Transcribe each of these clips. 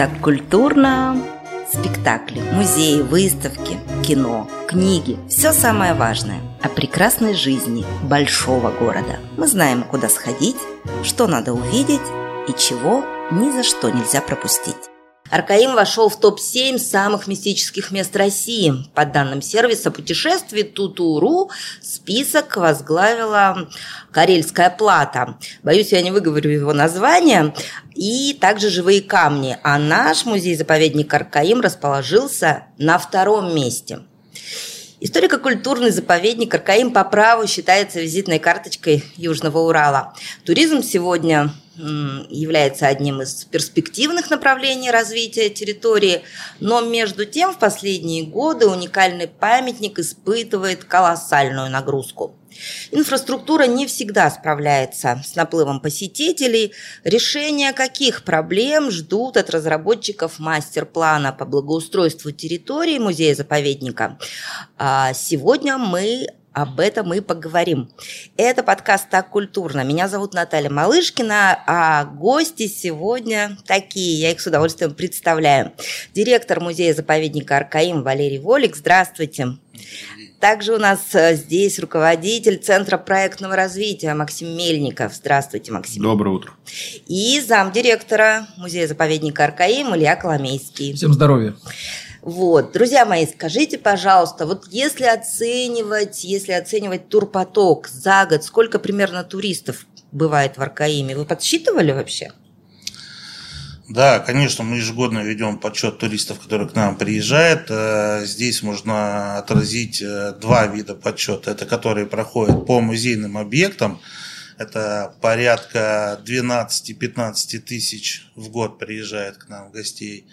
так культурно. Спектакли, музеи, выставки, кино, книги – все самое важное о прекрасной жизни большого города. Мы знаем, куда сходить, что надо увидеть и чего ни за что нельзя пропустить. Аркаим вошел в топ-7 самых мистических мест России. По данным сервиса путешествий Тутуру список возглавила Карельская плата. Боюсь, я не выговорю его название. И также живые камни. А наш музей-заповедник Аркаим расположился на втором месте. Историко-культурный заповедник Аркаим по праву считается визитной карточкой Южного Урала. Туризм сегодня является одним из перспективных направлений развития территории, но между тем в последние годы уникальный памятник испытывает колоссальную нагрузку. Инфраструктура не всегда справляется с наплывом посетителей. Решение каких проблем ждут от разработчиков мастер-плана по благоустройству территории музея-заповедника? А сегодня мы об этом мы поговорим. Это подкаст «Так культурно». Меня зовут Наталья Малышкина, а гости сегодня такие, я их с удовольствием представляю. Директор музея-заповедника Аркаим Валерий Волик. Здравствуйте. Также у нас э, здесь руководитель Центра проектного развития Максим Мельников. Здравствуйте, Максим. Доброе утро. И замдиректора музея-заповедника Аркаим Илья Коломейский. Всем здоровья. Вот, друзья мои, скажите, пожалуйста, вот если оценивать, если оценивать турпоток за год, сколько примерно туристов бывает в Аркаиме? Вы подсчитывали вообще? Да, конечно, мы ежегодно ведем подсчет туристов, которые к нам приезжают. Э, здесь можно отразить э, два вида подсчета. Это которые проходят по музейным объектам. Это порядка 12-15 тысяч в год приезжает к нам гостей.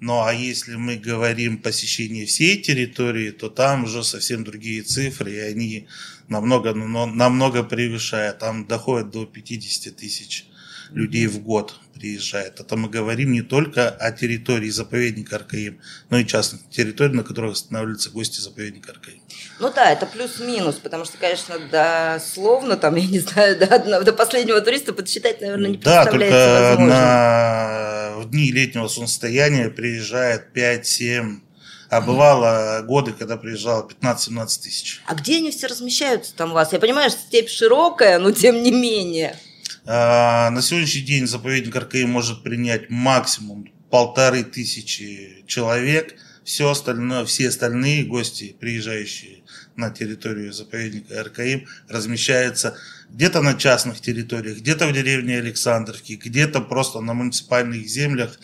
Ну а если мы говорим посещение всей территории, то там уже совсем другие цифры, и они намного, намного превышают. Там доходят до 50 тысяч людей в год приезжает. Это мы говорим не только о территории заповедника Аркаим, но и частных территорий, на которых останавливаются гости заповедника Аркаим. Ну да, это плюс-минус, потому что, конечно, дословно, там, я не знаю, до, до последнего туриста подсчитать, наверное, не да, представляется только возможным. на в дни летнего солнцестояния приезжает 5-7 а бывало годы, когда приезжало 15-17 тысяч. А где они все размещаются там у вас? Я понимаю, что степь широкая, но тем не менее. А, на сегодняшний день заповедник Аркаим может принять максимум полторы тысячи человек. Все остальное, все остальные гости, приезжающие на территорию заповедника Аркаим, размещаются где-то на частных территориях, где-то в деревне Александровки, где-то просто на муниципальных землях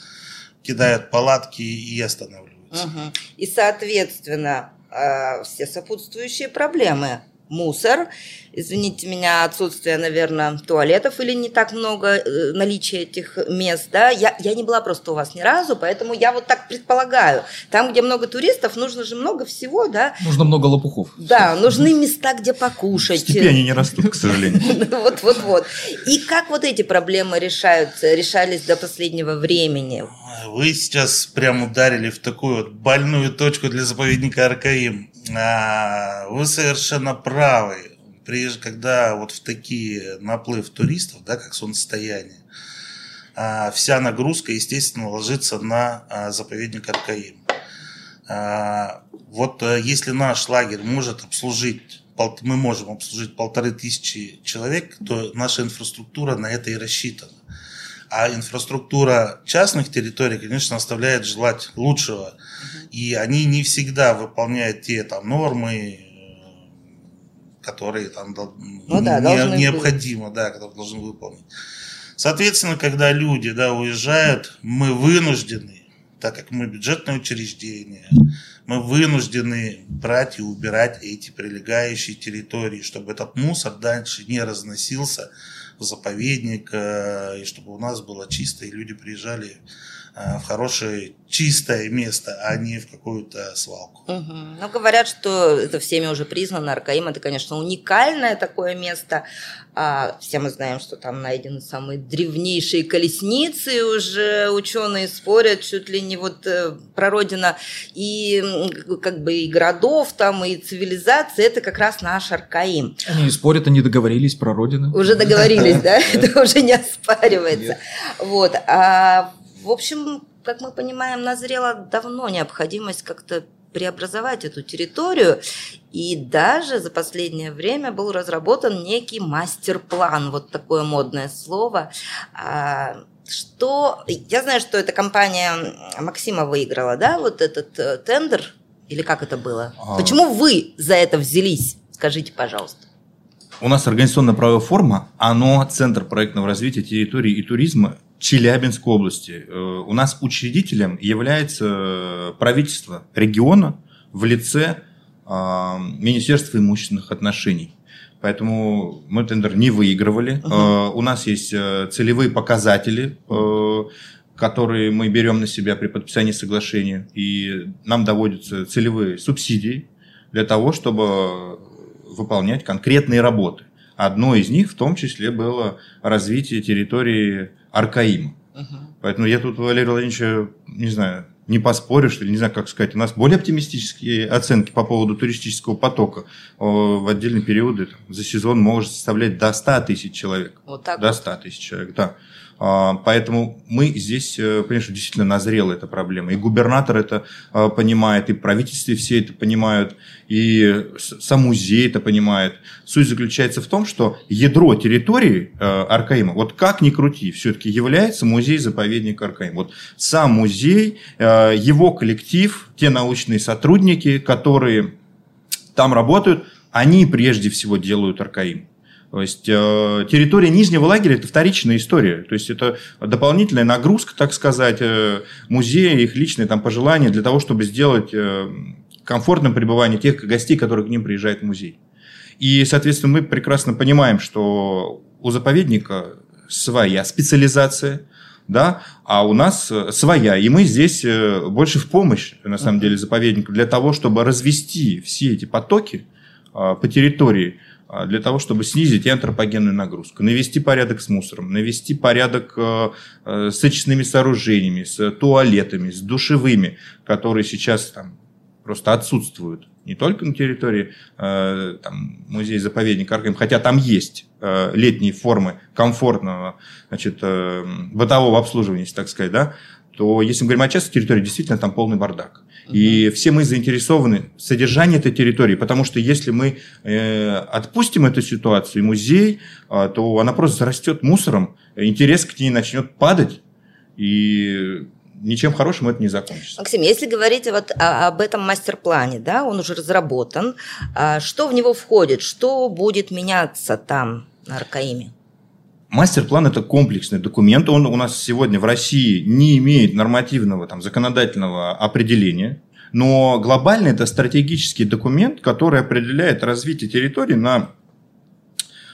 кидают палатки и останавливаются. Угу. И, соответственно, а, все сопутствующие проблемы мусор. Извините меня, отсутствие, наверное, туалетов или не так много э, наличия этих мест, да. Я, я не была просто у вас ни разу, поэтому я вот так предполагаю. Там, где много туристов, нужно же много всего, да. Нужно много лопухов. Да, нужны места, где покушать. Степи они не растут, к сожалению. Вот, вот, вот. И как вот эти проблемы решаются, решались до последнего времени? Вы сейчас прям ударили в такую вот больную точку для заповедника Аркаим. А, вы совершенно правы. Прежде, когда вот в такие наплыв туристов, да, как солнцестояние, а, вся нагрузка, естественно, ложится на а, заповедник Аркаим. Вот э, если наш лагерь может обслужить, мы можем обслужить полторы тысячи человек, то наша инфраструктура на это и рассчитана. А инфраструктура частных территорий, конечно, оставляет желать лучшего. И они не всегда выполняют те там нормы, которые там ну, да, не, необходимо, быть. да, которые должны выполнить. Соответственно, когда люди да, уезжают, мы вынуждены, так как мы бюджетное учреждение, мы вынуждены брать и убирать эти прилегающие территории, чтобы этот мусор дальше не разносился заповедник, э, и чтобы у нас было чисто, и люди приезжали в хорошее чистое место, а не в какую-то свалку. Угу. Ну, говорят, что это всеми уже признано, Аркаим это, конечно, уникальное такое место. А все мы знаем, что там найдены самые древнейшие колесницы, уже ученые спорят чуть ли не вот э, прародина и как бы и городов там, и цивилизации, это как раз наш Аркаим. Они спорят, они договорились про родину. Уже договорились, да? Это уже не оспаривается. Вот. А, в общем, как мы понимаем, назрела давно необходимость как-то преобразовать эту территорию. И даже за последнее время был разработан некий мастер-план, вот такое модное слово. А, что я знаю, что эта компания Максима выиграла, да, вот этот э, тендер, или как это было? А... Почему вы за это взялись? Скажите, пожалуйста. У нас организационно-правовая форма, оно Центр проектного развития территории и туризма Челябинской области. Э, у нас учредителем является правительство региона в лице а, Министерства имущественных отношений. Поэтому мы тендер не выигрывали. Uh-huh. У нас есть э, целевые показатели, э, которые мы берем на себя при подписании соглашения. И нам доводятся целевые субсидии для того, чтобы выполнять конкретные работы. Одно из них в том числе было развитие территории Аркаима. Uh-huh. Поэтому я тут Валерия Владимировича, не знаю, не поспоришь, или не знаю, как сказать, у нас более оптимистические оценки по поводу туристического потока в отдельные периоды за сезон может составлять до 100 тысяч человек. Вот так до 100 тысяч человек, да. А, поэтому мы здесь, э, понимаешь, действительно назрела эта проблема. И губернатор это а, понимает, и правительство все это понимают, и сам музей это понимает. Суть заключается в том, что ядро территории э, Аркаима, вот как ни крути, все-таки является музей-заповедник Аркаим. Вот сам музей, э, его коллектив, те научные сотрудники, которые там работают, они прежде всего делают Аркаим. То есть э, территория нижнего лагеря – это вторичная история. То есть это дополнительная нагрузка, так сказать, э, музея, их личные там, пожелания для того, чтобы сделать э, комфортным пребывание тех гостей, которые к ним приезжают в музей. И, соответственно, мы прекрасно понимаем, что у заповедника своя специализация, да, а у нас своя. И мы здесь больше в помощь, на самом деле, заповеднику для того, чтобы развести все эти потоки по территории – а, для того, чтобы снизить антропогенную нагрузку, навести порядок с мусором, навести порядок э, э, с очистными сооружениями, с туалетами, с душевыми, которые сейчас там просто отсутствуют. Не только на территории э, музея-заповедника Аркаим, хотя там есть летние формы комфортного значит, бытового обслуживания, так сказать, да, то если мы говорим о частной территории, действительно там полный бардак. И все мы заинтересованы в содержании этой территории, потому что если мы э, отпустим эту ситуацию, музей, э, то она просто зарастет мусором, интерес к ней начнет падать, и ничем хорошим это не закончится. Максим, если говорить вот об этом мастер-плане, да, он уже разработан, а что в него входит, что будет меняться там на Аркаиме? Мастер-план – это комплексный документ. Он у нас сегодня в России не имеет нормативного там, законодательного определения. Но глобально это стратегический документ, который определяет развитие территории на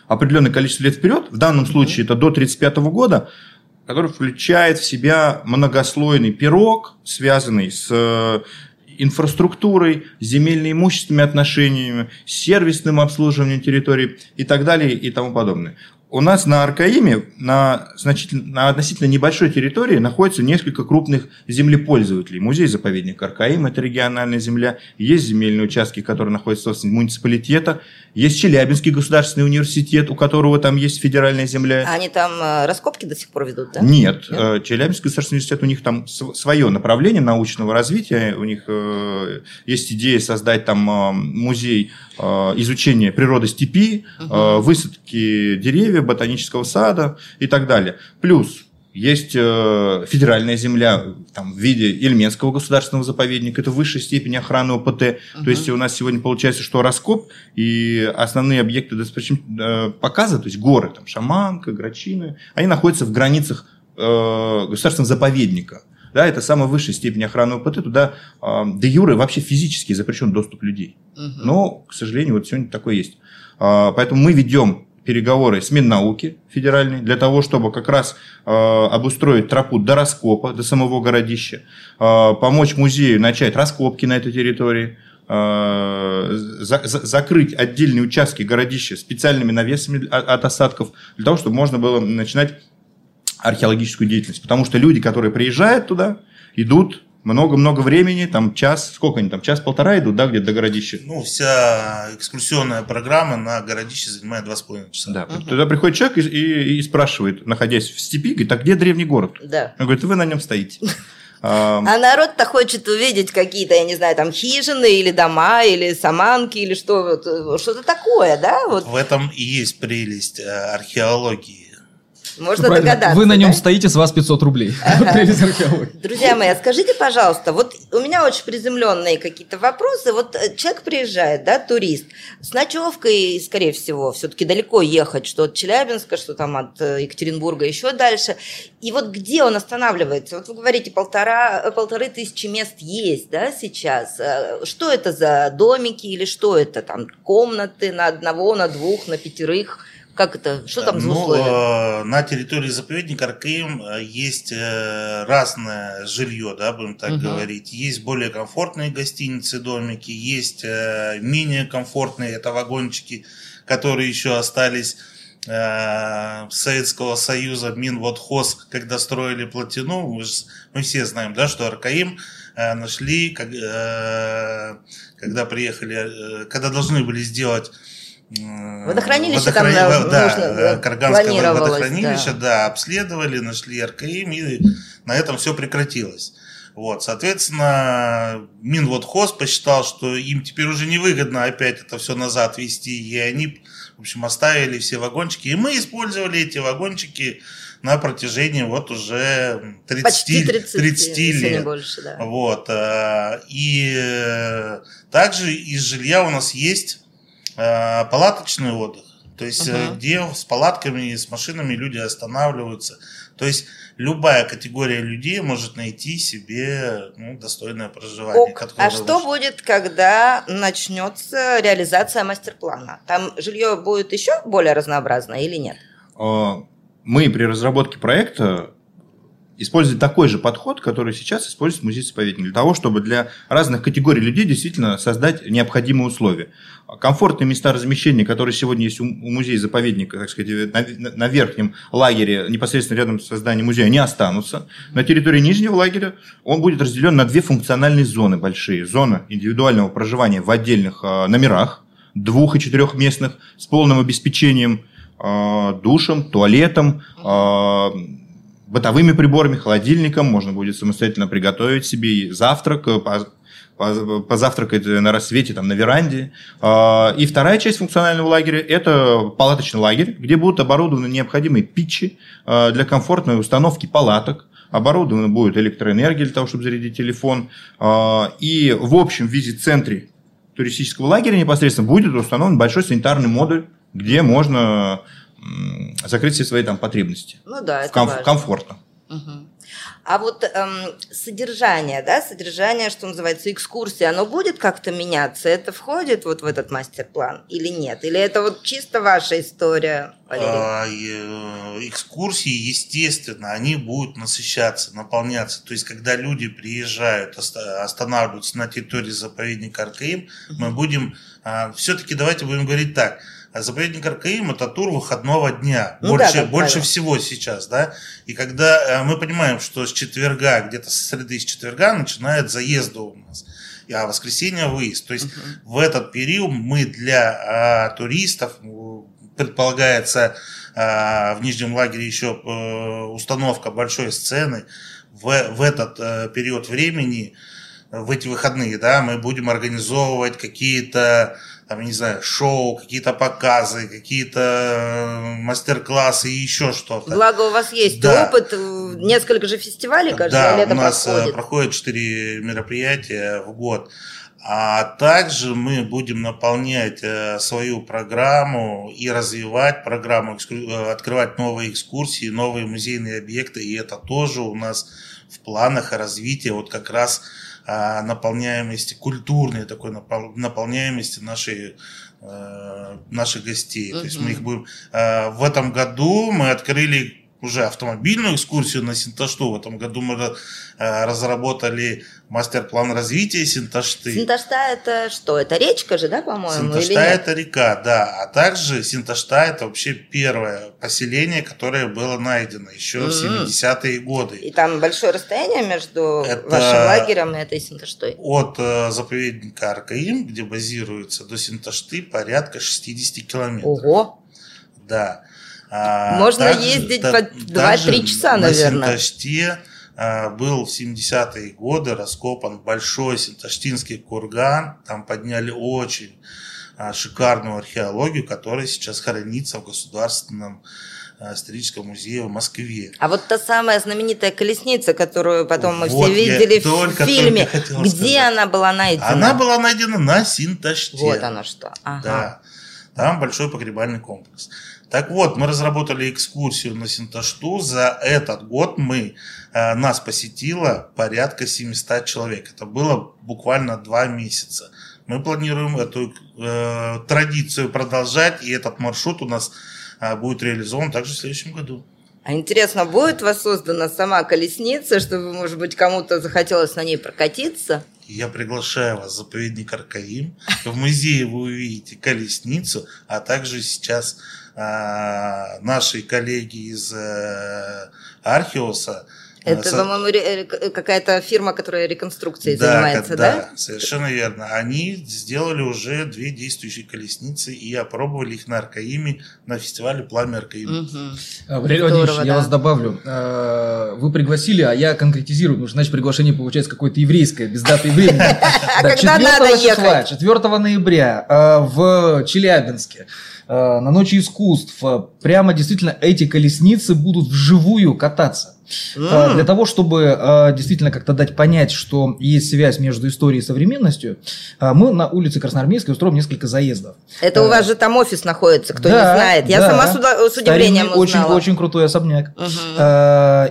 определенное количество лет вперед. В данном случае это до 1935 года, который включает в себя многослойный пирог, связанный с э, инфраструктурой, земельно-имущественными отношениями, сервисным обслуживанием территории и так далее и тому подобное у нас на Аркаиме, на, значительно, на относительно небольшой территории, находится несколько крупных землепользователей. Музей-заповедник Аркаим – это региональная земля. Есть земельные участки, которые находятся в собственности муниципалитета. Есть Челябинский государственный университет, у которого там есть федеральная земля. А они там э, раскопки до сих пор ведут, да? Нет. Нет? Э, Челябинский государственный университет, у них там свое направление научного развития. У них э, есть идея создать там музей изучения природы степи, угу. высадки деревьев, ботанического сада и так далее. Плюс есть э, федеральная земля там, в виде Ельменского государственного заповедника. Это высшая степень охраны ОПТ. Uh-huh. То есть у нас сегодня получается, что раскоп и основные объекты э, показа, то есть горы, там, Шаманка, Грачины, они находятся в границах э, государственного заповедника. Да, это самая высшая степень охраны ОПТ. Туда э, де юре вообще физически запрещен доступ людей. Uh-huh. Но, к сожалению, вот сегодня такое есть. Э, поэтому мы ведем переговоры с Миннауки федеральной для того, чтобы как раз э, обустроить тропу до раскопа, до самого городища, э, помочь музею начать раскопки на этой территории, э, за, за, закрыть отдельные участки городища специальными навесами от, от осадков, для того, чтобы можно было начинать археологическую деятельность. Потому что люди, которые приезжают туда, идут много-много времени, там час, сколько они там, час-полтора идут, да, где-то до городища? Ну, вся экскурсионная программа на городище занимает два с половиной часа. Да, угу. туда приходит человек и, и, и спрашивает, находясь в степи, говорит, а где древний город? Да. Он говорит, вы на нем стоите. А народ-то хочет увидеть какие-то, я не знаю, там хижины или дома, или саманки, или что, что-то такое, да? Вот. В этом и есть прелесть э, археологии можно ну, догадаться. Вы на нем да? стоите, с вас 500 рублей. Друзья мои, а скажите, пожалуйста, вот у меня очень приземленные какие-то вопросы. Вот э, человек приезжает, да, турист, с ночевкой, скорее всего, все-таки далеко ехать, что от Челябинска, что там от э, Екатеринбурга, еще дальше. И вот где он останавливается? Вот вы говорите, полтора, э, полторы тысячи мест есть, да, сейчас. Что это за домики или что это? Там комнаты на одного, на двух, на пятерых? Как это? Что там за ну, условия? Э, на территории заповедника Аркаим э, есть э, разное жилье, да, будем так угу. говорить. Есть более комфортные гостиницы, домики, есть менее комфортные, это вагончики, которые еще остались Советского Союза, Минводхоз, когда строили плотину, мы, же, мы все знаем, да, что Аркаим нашли, когда приехали, когда должны были сделать Водохранилище Водохрани... там да, нужно, Карганское водохранилище, да. да, обследовали, нашли РКИМ, и на этом все прекратилось. Вот, соответственно, Минводхоз посчитал, что им теперь уже невыгодно опять это все назад вести, и они, в общем, оставили все вагончики. И мы использовали эти вагончики на протяжении вот уже 30, Почти 30, 30 лет. больше, да. Вот, э, и также из жилья у нас есть Э, палаточный отдых. То есть, uh-huh. где с палатками и с машинами люди останавливаются. То есть, любая категория людей может найти себе ну, достойное проживание. Ок. А что будет, когда начнется реализация мастер-плана? Там жилье будет еще более разнообразное или нет? А, мы при разработке проекта использовать такой же подход, который сейчас использует музей-заповедник, для того, чтобы для разных категорий людей действительно создать необходимые условия. Комфортные места размещения, которые сегодня есть у музея-заповедника, так сказать, на, на верхнем лагере, непосредственно рядом с зданием музея, не останутся. На территории нижнего лагеря он будет разделен на две функциональные зоны большие. Зона индивидуального проживания в отдельных а, номерах, двух- и четырехместных, с полным обеспечением а, душем, туалетом, а, бытовыми приборами, холодильником, можно будет самостоятельно приготовить себе завтрак, э, позавтракать на рассвете там, на веранде. А, и вторая часть функционального лагеря – это палаточный лагерь, где будут оборудованы необходимые питчи а, для комфортной установки палаток, оборудована будет электроэнергия для того, чтобы зарядить телефон. А, и в общем визит-центре туристического лагеря непосредственно будет установлен большой санитарный модуль, где можно закрыть все свои там потребности. Ну да, это комф- важно. комфортно. Угу. А вот эм, содержание, да, содержание, что называется, экскурсия, оно будет как-то меняться? Это входит вот в этот мастер-план или нет? Или это вот чисто ваша история, А, э, экскурсии, естественно, они будут насыщаться, наполняться. То есть, когда люди приезжают, останавливаются на территории заповедника Аркаим, мы будем... А, все-таки давайте будем говорить так – заповедник Аркаим – это тур выходного дня. Ну, больше да, больше правило. всего сейчас, да. И когда э, мы понимаем, что с четверга, где-то со среды с четверга начинает заезды у нас а воскресенье выезд. То есть uh в этот период мы для а, туристов предполагается а, в Нижнем лагере еще а, установка большой сцены. В, в этот а, период времени, в эти выходные, да, мы будем организовывать какие-то там, не знаю, шоу, какие-то показы, какие-то э, мастер-классы и еще что-то. Благо у вас есть да. опыт, э, несколько же фестивалей каждое да, лето у нас э, проходит. проходит 4 мероприятия в год. А также мы будем наполнять свою программу и развивать программу, открывать новые экскурсии, новые музейные объекты. И это тоже у нас в планах развития вот как раз наполняемости, культурной такой наполняемости нашей э, наших гостей. Uh-huh. То есть мы их будем... Э, в этом году мы открыли уже автомобильную экскурсию на Синташту. В этом году мы э, разработали мастер-план развития Синташты. Синташта это что? Это речка же, да, по-моему? Синташта это река, да. А также Синташта это вообще первое поселение, которое было найдено еще mm-hmm. в 70-е годы. И там большое расстояние между это вашим лагерем и этой Синташтой? От э, заповедника Аркаим, где базируется, до Синташты порядка 60 километров. Ого! Да. А, Можно также, ездить по 2-3 часа, наверное. На Синташте э, был в 70-е годы раскопан большой Синташтинский курган. Там подняли очень э, шикарную археологию, которая сейчас хранится в Государственном историческом музее в Москве. А вот та самая знаменитая колесница, которую потом мы Вот все я видели в только- фильме, только где сказать. она была найдена? Она была найдена на Синташте. Вот оно что. Ага. Да. Там большой погребальный комплекс. Так вот, мы разработали экскурсию на Синташту. За этот год мы, э, нас посетило порядка 700 человек. Это было буквально два месяца. Мы планируем эту э, традицию продолжать, и этот маршрут у нас э, будет реализован также в следующем году. А интересно, будет воссоздана сама колесница, чтобы, может быть, кому-то захотелось на ней прокатиться? Я приглашаю вас в заповедник Аркаим. В музее вы увидите колесницу, а также сейчас наши коллеги из э, Археоса. Это, со- по-моему, э, какая-то фирма, которая реконструкцией да, занимается, да, да? совершенно верно. Они сделали уже две действующие колесницы и опробовали их на Аркаиме на фестивале «Пламя Аркаим». Мгм. А, Валерий Владимирович, я да. вас добавлю. Э, Вы пригласили, а я конкретизирую, потому что, значит, приглашение получается какое-то еврейское, без даты и времени. А Да, когда 4 надо ехать? 4 ноября в Челябинске на Ночи искусств э, прямо действительно эти колесницы будут вживую кататься. М. Для того, чтобы э, действительно как-то дать понять, что есть связь между историей и современностью, э, мы на улице Красноармейской устроим несколько заездов. Это у вас же там офис находится, кто Да, не знает. Я да. сама с, удивлением Старинный, очень, узнала. очень крутой особняк.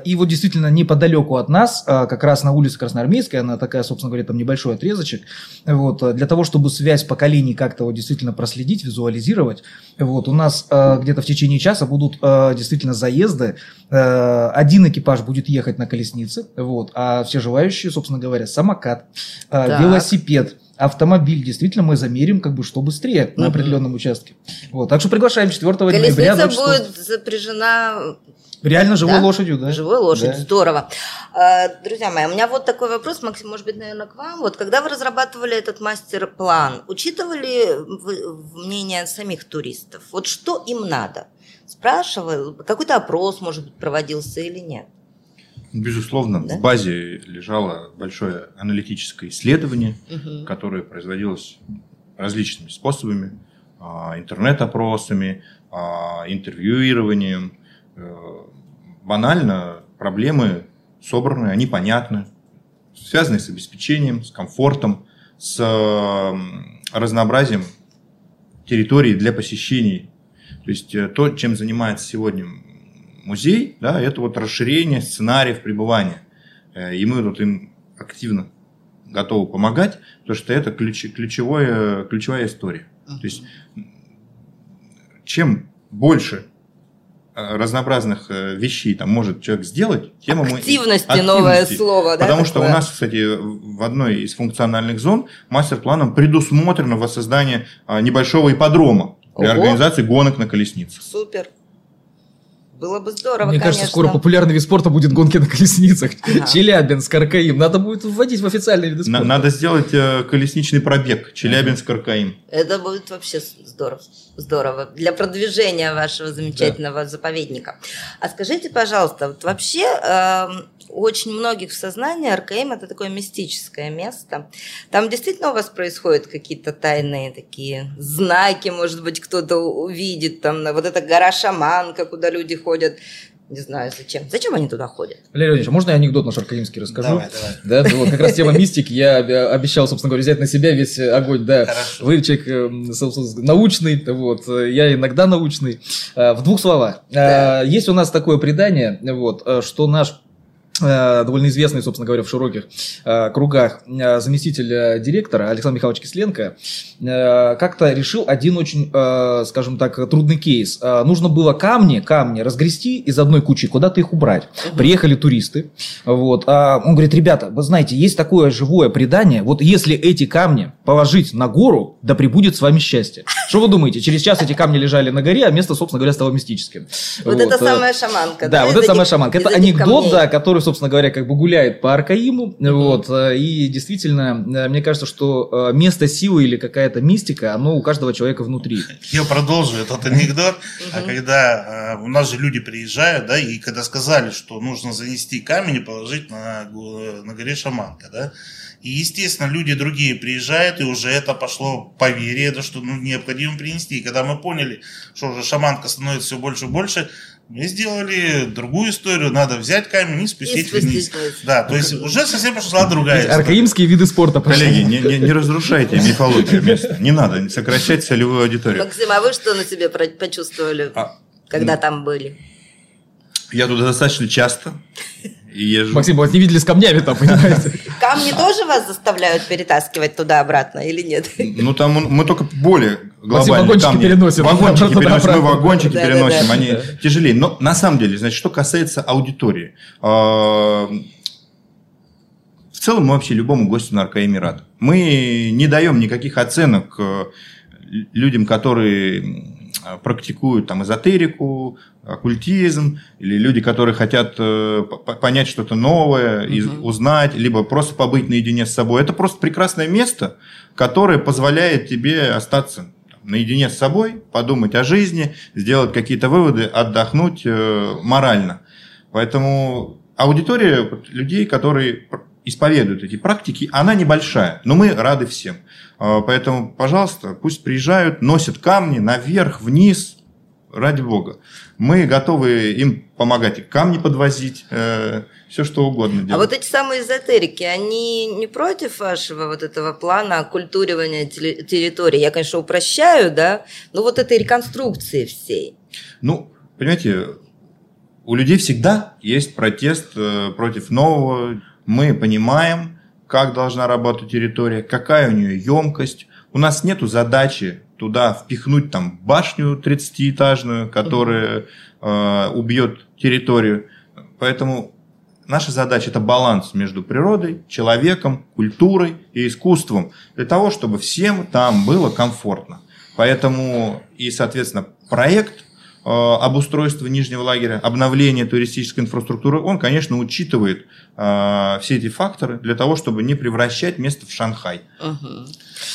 И вот действительно неподалеку от нас, как раз на улице Красноармейской, она такая, собственно говоря, там небольшой отрезочек, вот, для того, чтобы связь поколений как-то вот действительно проследить, визуализировать, вот, у нас где-то в течение часа будут действительно заезды, один экипаж будет ехать на колеснице, вот, а все желающие, собственно говоря, самокат, э, Так. велосипед, автомобиль, действительно мы замерим, как бы что быстрее на Мгм. определенном участке. Вот, так что приглашаем 4 ноября. Колесница ночь искусств. будет запряжена Реально живой Да? лошадью, да? Живой лошадь, Да. здорово. А, Друзья мои, у меня вот такой вопрос, Максим, может быть, наверное, к вам. Вот когда вы разрабатывали этот мастер-план, учитывали вы мнение самих туристов? Вот что им надо? Спрашивал, какой-то опрос, может быть, проводился или нет? Безусловно, Да? в базе лежало большое аналитическое исследование, Мгм. которое производилось различными способами, а, интернет-опросами, а, интервьюированием. Э, Банально проблемы собраны, они понятны, связаны с обеспечением, с комфортом, с разнообразием территорий для посещений. То есть э, то, чем занимается сегодня музей, да, это вот расширение сценариев пребывания. Э, И мы тут им активно готовы помогать, потому что это ключ, ключевое, ключевая история. То есть чем больше э, разнообразных э, вещей там может человек сделать, тем ему... Активности, новое слово, да? Потому что у нас, кстати, в одной из функциональных зон мастер-планом предусмотрено воссоздание а, небольшого ипподрома для Ого. организации гонок на колеснице. Супер. Было бы здорово, Мне конечно. кажется, скоро популярный вид спорта будет гонки на колесницах. Ага. Челябинск, Аркаим. Надо будет вводить в официальные виды На- спорта. надо сделать э, колесничный пробег Челябинск-Аркаим. Это будет вообще здорово. Здорово. Для продвижения вашего замечательного заповедника. А скажите, пожалуйста, вот вообще эм, у очень многих в сознании РКМ это такое мистическое место. Там действительно у вас происходят какие-то тайные такие знаки, может быть, кто-то увидит, там, вот эта гора Шаманка, куда люди ходят. Не знаю, зачем. Зачем они туда ходят? Валерий Владимирович, а можно я анекдот наш аркаимский расскажу? Давай, давай. Да, вот как раз тема мистики. Я обещал, собственно говоря, взять на себя весь э, огонь. Да, Хорошо. вы человек, э, собственно, научный, вот, э, я иногда научный. Э, В двух словах. Э, Да. Есть у нас такое предание, вот, э, что наш э, довольно известный, собственно говоря, в широких э, кругах э, заместитель э, директора Александр Михайлович Кисленко э, как-то решил один очень, э, скажем так, трудный кейс. Э, Нужно было камни, камни разгрести из одной кучи, куда-то их убрать. Приехали туристы, вот, а он говорит, ребята, вы знаете, есть такое живое предание, вот если эти камни положить на гору, да прибудет с вами счастье. Что вы думаете? Через час эти камни лежали на горе, а место, собственно говоря, стало мистическим. Вот, это э, самая шаманка. да, вот из это самая шаманка. Это анекдот, камней? да, который, собственно говоря, как бы гуляет по Аркаиму, вот, э, и действительно, э, мне кажется, что место силы или какая-то мистика, оно у каждого человека внутри. Я продолжу этот анекдот, а когда у нас же люди приезжают, да, и когда сказали, что нужно занести камень и положить на, на горе Шаманка, да, и, естественно, люди другие приезжают, и уже это пошло поверье, да, что ну, необходимо принести. И когда мы поняли, что уже шаманка становится все больше и больше, мы сделали другую историю. Надо взять камень и спустить, и вниз. Да, то есть уже совсем пошла другая история. Аркаимские виды спорта пошли. Коллеги, не, не, не разрушайте мифологию места. Не надо сокращать целевую аудиторию. Максим, а вы что на себе почувствовали, а, когда там были? Я туда достаточно часто езжу. Максим, вас не видели с камнями там, понимаете? Камни тоже вас заставляют перетаскивать туда-обратно или нет? Ну, там мы только более глобальные вагончики камни. переносим. Вагончики переносим, мы вагончики да, переносим, да, да, они да. тяжелее. Но на самом деле, значит, что касается аудитории. А, в целом мы вообще любому гостю на рады. Мы не даем никаких оценок э, людям, которые практикуют там эзотерику, оккультизм, или люди, которые хотят э, понять что-то новое, угу. узнать, либо просто побыть наедине с собой. Это просто прекрасное место, которое позволяет тебе остаться наедине с собой, подумать о жизни, сделать какие-то выводы, отдохнуть э, морально. Поэтому аудитория людей, которые исповедуют эти практики, она небольшая, но мы рады всем. А, поэтому, пожалуйста, пусть приезжают, носят камни наверх, вниз, ради бога. Мы готовы им помогать, камни подвозить, э, все что угодно делать. А вот эти самые эзотерики, они не против вашего вот этого плана оккультуривания территории? Я, конечно, упрощаю, да, но вот этой реконструкции всей. Ну, понимаете, у людей всегда есть протест э, против нового. Мы понимаем, как должна работать территория, какая у нее емкость. У нас нет задачи туда впихнуть там башню 30-этажную, которая э, убьет территорию. Поэтому наша задача это баланс между природой, человеком, культурой и искусством, для того, чтобы всем там было комфортно. Поэтому и, соответственно, проект Э, обустройства нижнего лагеря, обновление туристической инфраструктуры, он, конечно, учитывает э, все эти факторы для того, чтобы не превращать место в Шанхай. Угу.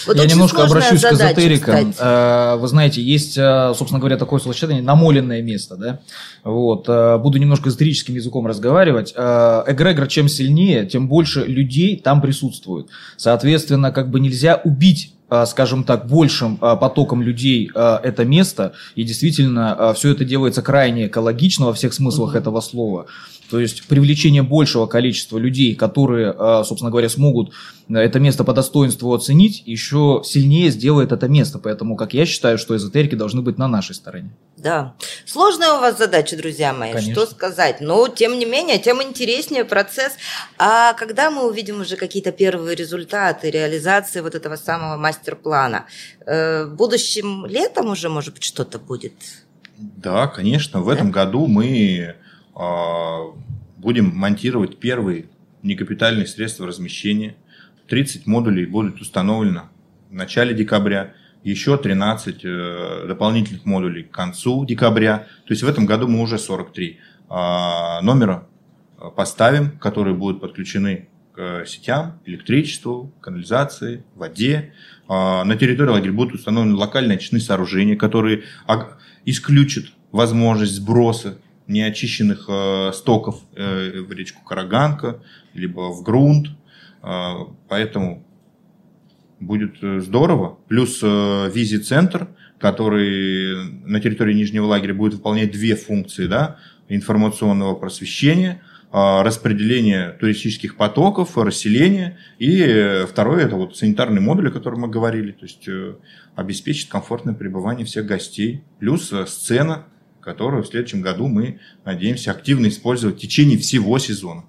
Вот Я немножко обращусь задача, к эзотерикам. Кстати. Э, вы знаете, есть, э, собственно говоря, такое словосочетание «намоленное место». Да? Вот. Буду немножко эзотерическим языком разговаривать. Эгрегор чем сильнее, тем больше людей там присутствует. Соответственно, как бы нельзя убить скажем так, большим э, потоком людей э, это место, и действительно все это делается крайне экологично во всех смыслах mm-hmm. этого слова. То есть привлечение большего количества людей, которые, собственно говоря, смогут это место по достоинству оценить, еще сильнее сделает это место. Поэтому, как я считаю, что эзотерики должны быть на нашей стороне. Да. Сложная у вас задача, друзья мои, Конечно. что сказать. Но, тем не менее, тем интереснее процесс. А когда мы увидим уже какие-то первые результаты реализации вот этого самого мастер-плана? Э, будущим летом уже, может быть, что-то будет? Да, конечно. В да? этом году мы э, будем монтировать первые некапитальные средства размещения. 30 модулей будут установлено в начале декабря еще 13 э, дополнительных модулей к концу декабря. То есть в этом году мы уже 43 а, номера э, поставим, которые будут подключены к сетям, электричеству, канализации, воде. А, на территории лагеря будут установлены локальные очистные сооружения, которые исключат возможность сброса неочищенных э, стоков в речку Караганка, либо в грунт. А, поэтому будет э, здорово. Плюс э, визи-центр, который на территории Нижнего лагеря будет выполнять две функции, да, информационного просвещения, а, распределение туристических потоков, расселение. И э, второе, это вот санитарный модуль, о котором мы говорили, то есть обеспечит комфортное пребывание всех гостей. Плюс сцена, которую в следующем году мы надеемся активно использовать в течение всего сезона.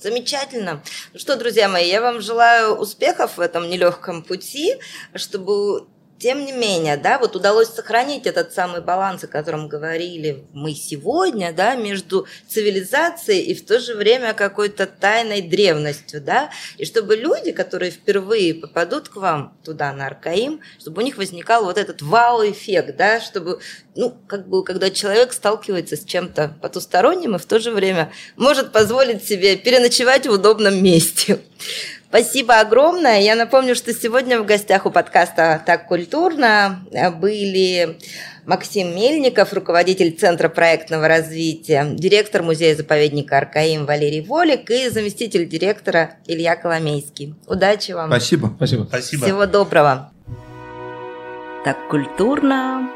Замечательно. Ну что, друзья мои, я вам желаю успехов в этом нелегком пути, чтобы тем не менее, да, вот удалось сохранить этот самый баланс, о котором говорили мы сегодня, да, между цивилизацией и в то же время какой-то тайной древностью, да, и чтобы люди, которые впервые попадут к вам туда, на Аркаим, чтобы у них возникал вот этот вау-эффект, да, чтобы, ну, как бы, когда человек сталкивается с чем-то потусторонним и в то же время может позволить себе переночевать в удобном месте. Спасибо огромное. Я напомню, что сегодня в гостях у подкаста «Так культурно» были Максим Мельников, руководитель Центра проектного развития, директор музея-заповедника Аркаим Валерий Волик и заместитель директора Илья Коломейский. Удачи вам. Спасибо. Спасибо. Спасибо. Всего доброго. Так культурно.